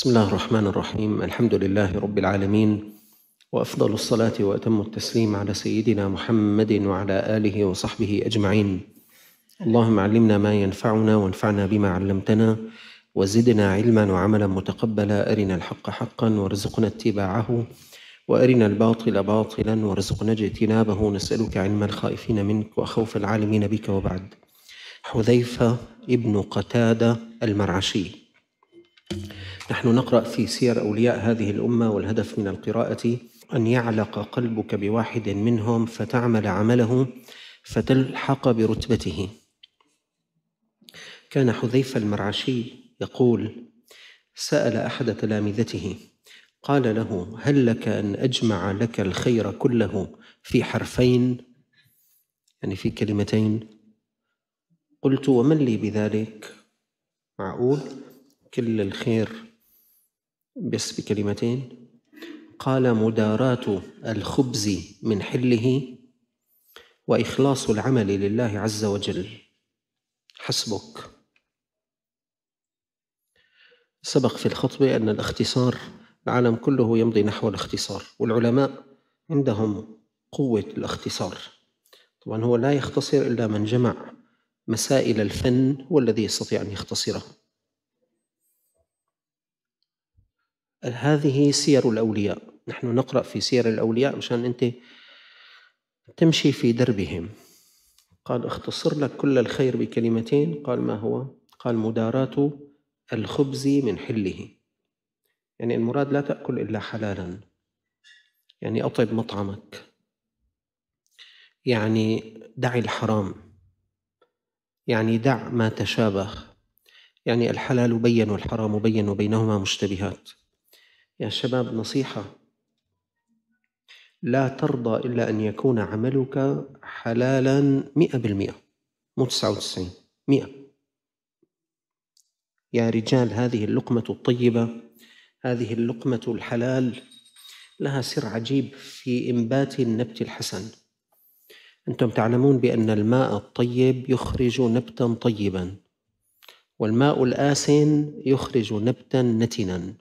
بسم الله الرحمن الرحيم الحمد لله رب العالمين وافضل الصلاه واتم التسليم على سيدنا محمد وعلى اله وصحبه اجمعين اللهم علمنا ما ينفعنا وانفعنا بما علمتنا وزدنا علما وعملا متقبلا ارنا الحق حقا وارزقنا اتباعه وارنا الباطل باطلا وارزقنا اجتنابه نسالك علم الخائفين منك وخوف العالمين بك وبعد حذيفه ابن قتاده المرعشي نحن نقرأ في سير أولياء هذه الأمة والهدف من القراءة أن يعلق قلبك بواحد منهم فتعمل عمله فتلحق برتبته. كان حذيفة المرعشي يقول سأل أحد تلامذته قال له هل لك أن أجمع لك الخير كله في حرفين؟ يعني في كلمتين. قلت ومن لي بذلك؟ معقول؟ كل الخير بس بكلمتين. قال مداراة الخبز من حله وإخلاص العمل لله عز وجل. حسبك. سبق في الخطبة أن الاختصار العالم كله يمضي نحو الاختصار والعلماء عندهم قوة الاختصار. طبعا هو لا يختصر إلا من جمع مسائل الفن هو الذي يستطيع أن يختصرها هذه سير الأولياء. نحن نقرأ في سير الأولياء مشان أنت تمشي في دربهم. قال اختصر لك كل الخير بكلمتين. قال ما هو؟ قال مداراة الخبز من حله. يعني المراد لا تأكل إلا حلالا. يعني أطب مطعمك. يعني دع الحرام. يعني دع ما تشابه. يعني الحلال بين والحرام بين وبينهما مشتبهات. يا شباب نصيحة. لا ترضى إلا أن يكون عملك حلالا مئة بالمئة مو تسعة وتسعين مئة. يا رجال هذه اللقمة الطيبة هذه اللقمة الحلال لها سر عجيب في إنبات النبت الحسن. أنتم تعلمون بأن الماء الطيب يخرج نبتا طيبا والماء الآسن يخرج نبتا نتنا.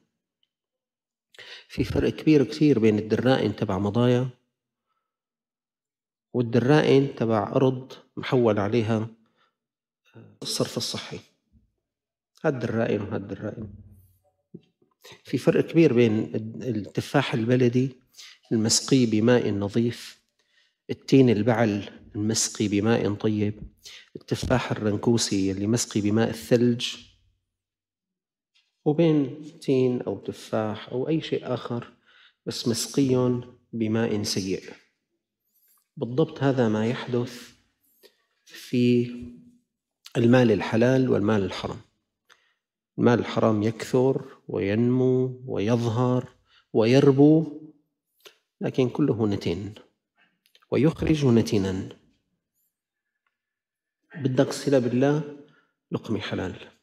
في فرق كبير كثير بين الدرائن تبع مضايا والدرائن تبع أرض محول عليها الصرف الصحي. هاد الدرائن وهاد الدرائن في فرق كبير بين التفاح البلدي المسقي بماء نظيف التين البعل المسقي بماء طيب التفاح الرنكوسي اللي مسقي بماء الثلج. وبين تين أو تفاح أو أي شيء آخر بس مسقي بماء سيء. بالضبط هذا ما يحدث في المال الحلال والمال الحرام. المال الحرام يكثر وينمو ويظهر ويربو لكن كله نتن ويخرج نتنا بدك صلة بالله لقمة حلال.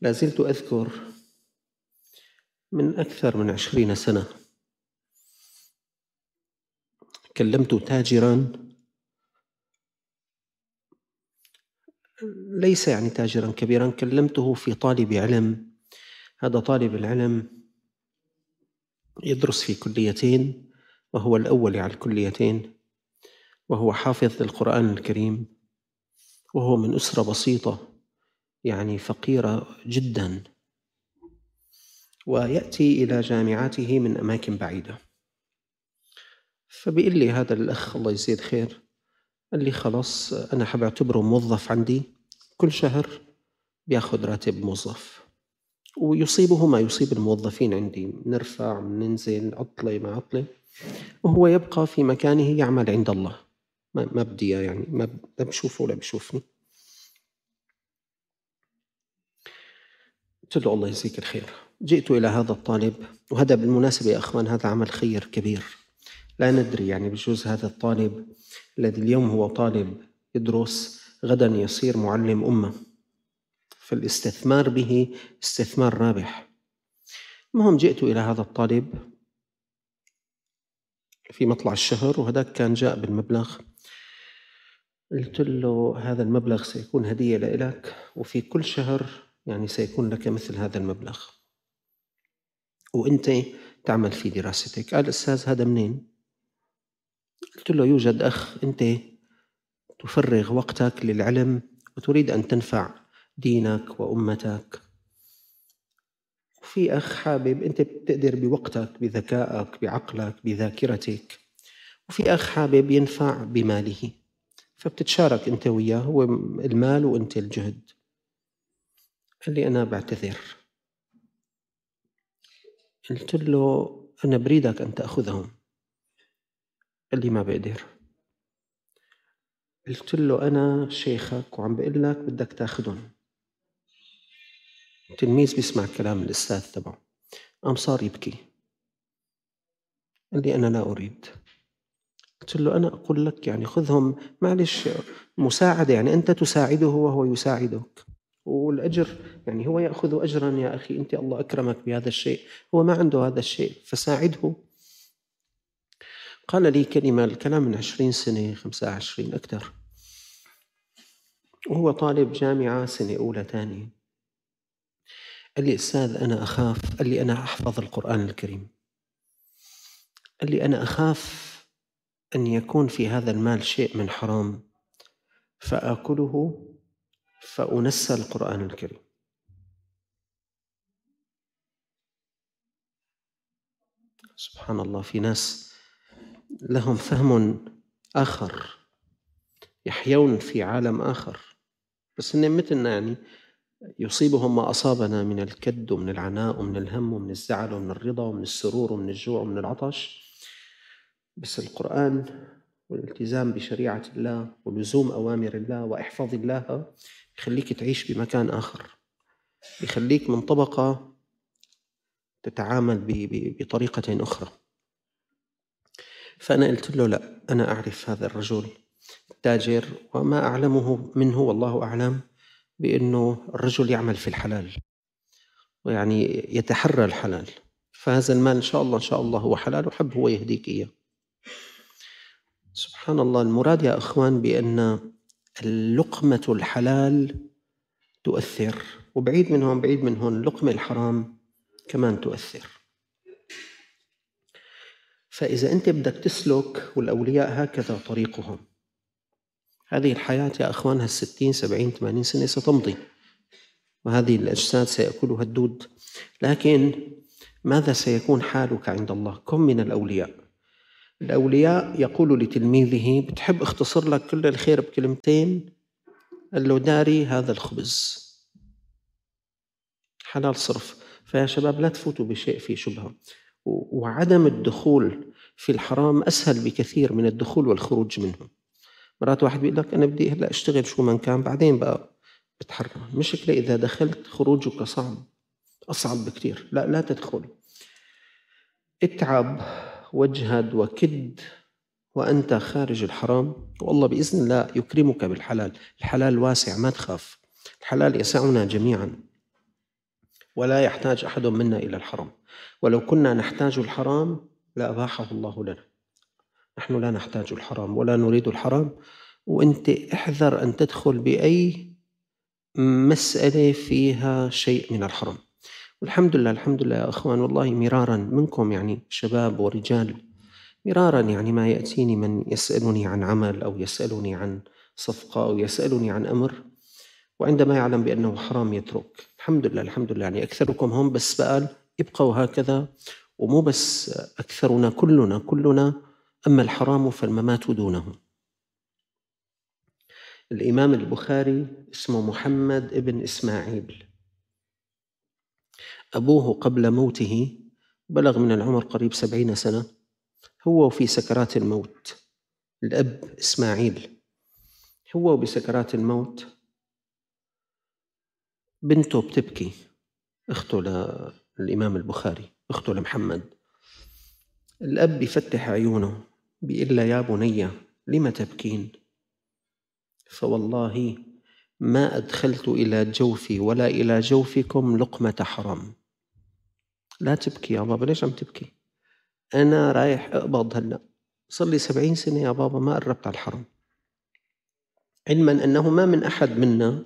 لا زلت أذكر من أكثر من عشرين سنة. كلمت تاجرا. ليس يعني تاجرا كبيرا كلمته في طالب علم. هذا طالب العلم يدرس في كليتين وهو الأول على الكليتين وهو حافظ للقرآن الكريم وهو من أسرة بسيطة. يعني فقيرة جدا. ويأتي إلى جامعاته من أماكن بعيدة. فبيقول لي هذا الأخ الله يزيد خير قال لي خلاص أنا حبعتبره موظف عندي كل شهر بياخذ راتب موظف. ويصيبه ما يصيب الموظفين عندي نرفع ننزل عطلة ما عطلة. وهو يبقى في مكانه يعمل عند الله. ما بدي يعني ما بشوفه ولا بشوفني. قلت له الله يجزيك الخير. جئت إلى هذا الطالب وهذا بالمناسبة يا أخوان هذا عمل خير كبير. لا ندري يعني بجوز هذا الطالب الذي اليوم هو طالب يدرس غدا يصير معلم أمة. فالاستثمار به استثمار رابح. المهم جئت إلى هذا الطالب في مطلع الشهر وهذاك كان جاء بالمبلغ. قلت له هذا المبلغ سيكون هدية لك وفي كل شهر يعني سيكون لك مثل هذا المبلغ. وأنت تعمل في دراستك. قال أستاذ هذا منين؟ قلت له يوجد أخ أنت تفرغ وقتك للعلم وتريد أن تنفع دينك وأمتك. وفي أخ حابب أنت بتقدر بوقتك بذكائك بعقلك بذاكرتك. وفي أخ حابب ينفع بماله. فبتتشارك أنت وياه هو المال وأنت الجهد. قال لي أنا بعتذر. قلت له أنا بريدك أن تأخذهم. قال لي ما بقدر. قلت له أنا شيخك وعم بقول لك بدك تأخذهم. التلميذ بيسمع كلام الأستاذ تبعه. قام صار يبكي قال لي أنا لا أريد. قلت له أنا أقول لك يعني خذهم. معلش مساعدة يعني أنت تساعده وهو يساعدك. والأجر يعني هو يأخذ أجرا يا أخي أنت الله أكرمك بهذا الشيء. هو ما عنده هذا الشيء فساعده. قال لي كلمة الكلام من عشرين سنة خمسة عشرين أكثر. وهو طالب جامعة سنة أولى ثانية. قال لي أستاذ أنا أخاف. قال لي أنا أحفظ القرآن الكريم. قال لي أنا أخاف أن يكون في هذا المال شيء من حرام. فآكله فأنسى القرآن الكريم. سبحان الله في ناس لهم فهم آخر يحيون في عالم آخر. بس إن مثلنا يعني يصيبهم ما أصابنا من الكد ومن العناء ومن الهم ومن الزعل ومن الرضا ومن السرور ومن الجوع ومن العطش. بس القرآن والالتزام بشريعة الله ولزوم أوامر الله وإحفاظ الله يخليك تعيش بمكان آخر يخليك من طبقة تتعامل بطريقة أخرى. فأنا قلت له لا أنا أعرف هذا الرجل التاجر وما أعلمه منه والله أعلم بأنه الرجل يعمل في الحلال ويعني يتحرى الحلال. فهذا المال إن شاء الله إن شاء الله هو حلال وحب هو يهديك إياه. سبحان الله المراد يا أخوان بأن اللقمة الحلال تؤثر وبعيد من هون بعيد من هون اللقمة الحرام كمان تؤثر. فإذا أنت بدك تسلك والأولياء هكذا طريقهم. هذه الحياة يا أخوان هالستين سبعين ثمانين سنة ستمضي. وهذه الأجساد سيأكلها الدود. لكن ماذا سيكون حالك عند الله؟ كن من الأولياء. الأولياء يقول لتلميذه بتحب اختصر لك كل الخير بكلمتين؟ قال له داري هذا الخبز. حلال صرف. فيا شباب لا تفوتوا بشيء فيه شبهة. وعدم الدخول في الحرام أسهل بكثير من الدخول والخروج منه. مرات واحد بيقول لك أنا بدي هلأ أشتغل شو من كان بعدين بقى بتحرر مشكلة إذا دخلت خروجك صعب أصعب بكثير لا لا تدخل. اتعب واجهد وكد وأنت خارج الحرام. والله بإذن الله يكرمك بالحلال. الحلال واسع ما تخاف. الحلال يسعنا جميعا. ولا يحتاج أحد منا إلى الحرام ولو كنا نحتاج الحرام لأباحه الله لنا. نحن لا نحتاج الحرام ولا نريد الحرام. وأنت احذر أن تدخل بأي مسألة فيها شيء من الحرام والحمد لله الحمد لله يا أخوان. والله مرارا منكم يعني شباب ورجال. مرارا يعني ما يأتيني من يسألني عن عمل أو يسألني عن صفقة أو يسألني عن أمر. وعندما يعلم بأنه حرام يترك. الحمد لله الحمد لله. يعني أكثركم هم بس بقال ابقوا هكذا ومو بس أكثرنا كلنا كلنا. أما الحرام فالممات دونه. الإمام البخاري اسمه محمد ابن إسماعيل. أبوه قبل موته بلغ من العمر قريب سبعين سنة هو في سكرات الموت. الأب إسماعيل هو بسكرات الموت. بنته بتبكي. أخته للإمام البخاري أخته لمحمد. الأب بيفتح عيونه بيقول لها يا بني لم تبكين؟ فوالله ما أدخلت إلى جوفي ولا إلى جوفكم لقمة حرام. لا تبكي يا بابا ليش عم تبكي؟ أنا رايح أقبض هلأ. صار لي سبعين سنة يا بابا ما قربت على الحرم. علما أنه ما من أحد منا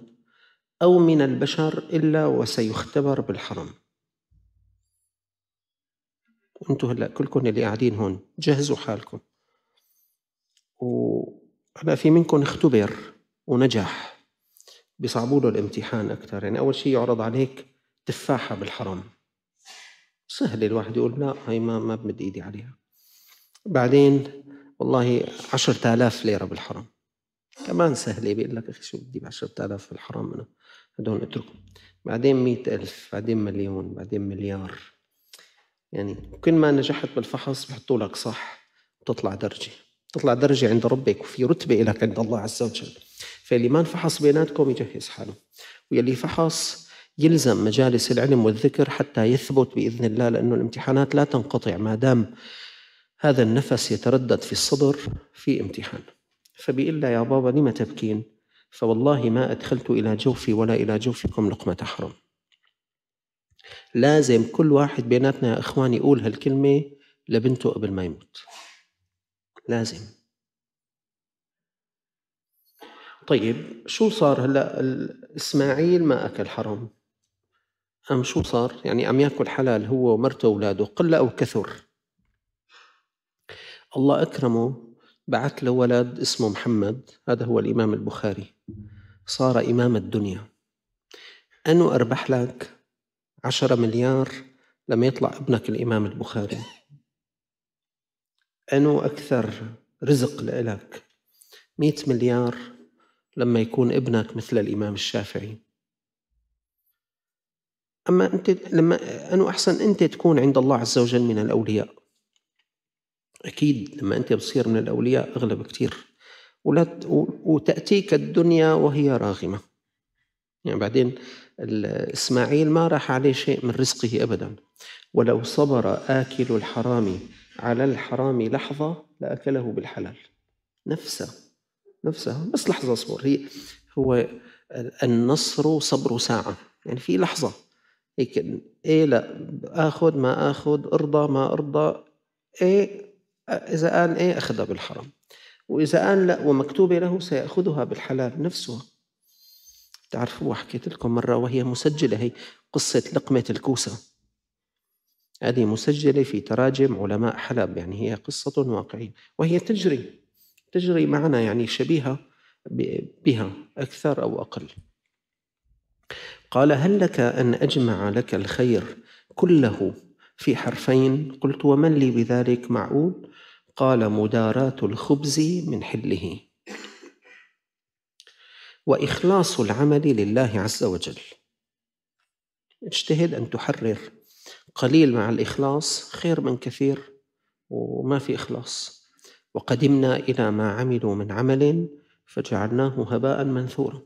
أو من البشر إلا وسيختبر بالحرم. وأنتم هلأ كلكم اللي قاعدين هون جهزوا حالكم. وهلا في منكم اختبر ونجح. بيصعبوا له الامتحان أكثر يعني أول شيء يعرض عليك تفاحة بالحرم. سهل الواحد يقول لا هي ما ما بمد إيدي عليها. بعدين والله عشرة آلاف ليرة بالحرم. كمان سهلة بيقول لك أخي شو بدي بعشرة آلاف في الحرم أنا؟ هدول اتركهم. بعدين مئة ألف بعدين مليون بعدين مليار. يعني كل ما نجحت بالفحص بحطوا لك صح وتطلع درجة. تطلع درجة عند ربك وفي رتبة لك عند الله عز وجل. فاللي ما انفحص بيناتكم يجهز حاله. واللي فحص يلزم مجالس العلم والذكر حتى يثبت بإذن الله لأنه الامتحانات لا تنقطع ما دام هذا النفس يتردد في الصدر في امتحان. فبيقول له يا بابا لم تبكين؟ فوالله ما أدخلت إلى جوفي ولا إلى جوفكم لقمة حرم. لازم كل واحد بيناتنا يا إخوان يقول هالكلمة لبنته قبل ما يموت. لازم. طيب شو صار هلأ؟ إسماعيل ما أكل حرام أم شو صار؟ يعني عم يأكل حلال هو ومرته وأولاده قل أو كثر؟ الله أكرمه بعث له ولد اسمه محمد هذا هو الإمام البخاري. صار إمام الدنيا. أنو أربح لك عشرة مليار لما يطلع ابنك الإمام البخاري؟ أنو أكثر رزق لإلك؟ مئة مليار لما يكون ابنك مثل الإمام الشافعي. أما أنت لما أنو أحسن أنت تكون عند الله عز وجل من الأولياء؟ أكيد لما أنت بتصير من الأولياء أغلى بكثير ولا وتأتيك الدنيا وهي راغمة. يعني بعدين إسماعيل ما راح عليه شيء من رزقه أبدا. ولو صبر آكل الحرام على الحرام لحظة لأكله بالحلال. نفسه نفسها بس لحظة اصبر. هي هو النصر صبر ساعة. يعني في لحظة. هيك إيه لا آخذ ما آخذ ارضى ما ارضى. إيه إذا قال إيه أخذها بالحرام. وإذا قال لا ومكتوبة له سيأخذها بالحلال نفسها تعرفوا حكيت لكم مرة وهي مسجلة هي قصة لقمة الكوسة. هذه مسجلة في تراجم علماء حلب يعني هي قصة واقعية. وهي تجري تجري معنا يعني شبيهة بها أكثر أو أقل. قال هل لك أن أجمع لك الخير كله في حرفين؟ قلت ومن لي بذلك معقول قال مداراة الخبز من حله. وإخلاص العمل لله عز وجل. اجتهد أن تحرر. قليل مع الإخلاص خير من كثير وما في إخلاص. وقدمنا إلى ما عملوا من عمل فجعلناه هباء منثورا.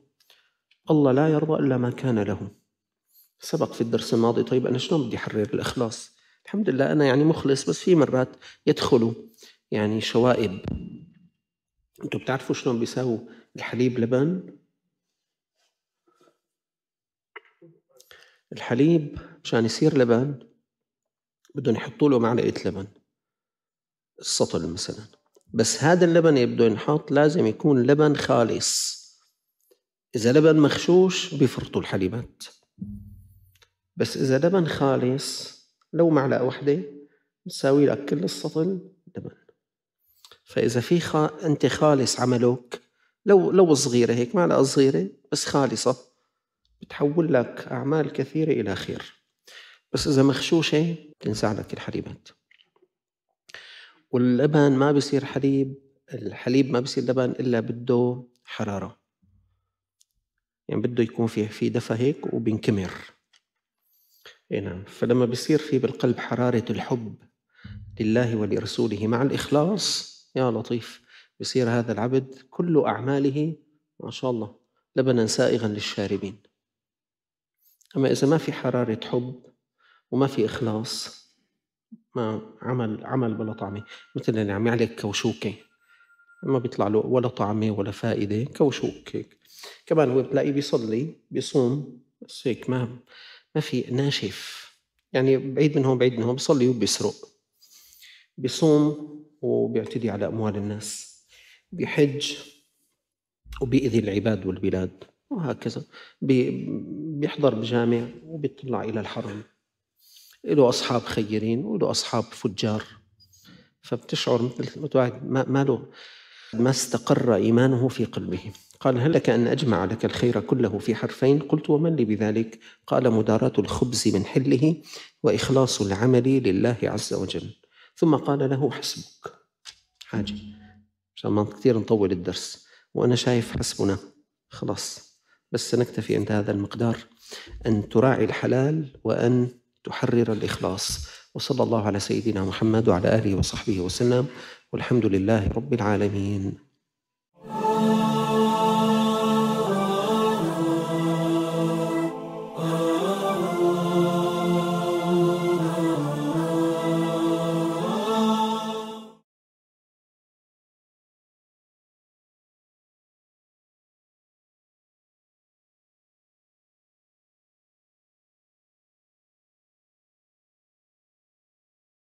الله لا يرضى إلا ما كان له. سبق في الدرس الماضي طيب أنا شلون بدي أحرر الإخلاص؟ الحمد لله أنا يعني مخلص بس في مرات يدخلوا يعني شوائب. أنتم بتعرفوا شلون بيساووا الحليب لبن؟ الحليب مشان يصير لبن بدهم يحطوا له معلقة لبن. السطل مثلا. بس هذا اللبن اللي بده ينحط لازم يكون لبن خالص. إذا لبن مغشوش بيفرطوا الحليبات. بس إذا لبن خالص لو معلقة واحدة بتساوي لك كل السطل فإذا في خ... أنت خالص عملك لو لو صغيرة هيك معلقة صغيرة بس خالصة بتحول لك أعمال كثيرة إلى خير. بس إذا مغشوشة تنزع لك الحليبات واللبن ما بصير حليب الحليب ما بصير لبن إلا بده حرارة. يعني بده يكون فيه في دفى هيك وبينكمر. اي نعم. فلما بصير في بالقلب حرارة الحب لله ولرسوله مع الإخلاص يا لطيف بصير هذا العبد كل أعماله ما شاء الله لبنا سائغا للشاربين. أما إذا ما في حرارة حب وما في إخلاص ما عمل عمل بلا طعمة مثل اللي عم يعلق كوشوكة ما بيطلع له ولا طعمة ولا فائدة كوشوك هيك. كمان هو بتلاقيه بيصلي بيصوم بس هيك ما ما في ناشف. يعني بعيد من هون بعيد من هون بيصلي وبيسرق. بيصوم وبيعتدي على أموال الناس بيحج وبيأذي العباد والبلاد وهكذا. بيحضر بجامع وبيطلع إلى الحرم. له أصحاب خيرين وله أصحاب فجار. فبتشعر مثل ما, له ما استقر إيمانه في قلبه. قال هل لك أن أجمع لك الخير كله في حرفين؟ قلت ومن لي بذلك؟ قال مداراة الخبز من حله وإخلاص العمل لله عز وجل. ثم قال له حسبك. حاجة. عشان ما كثير نطول الدرس. وأنا شايف حسبنا. خلاص. بس سنكتفي عند هذا المقدار. أن تراعي الحلال وأن تحرر الإخلاص. وصلى الله على سيدنا محمد وعلى آله وصحبه وسلم. والحمد لله رب العالمين.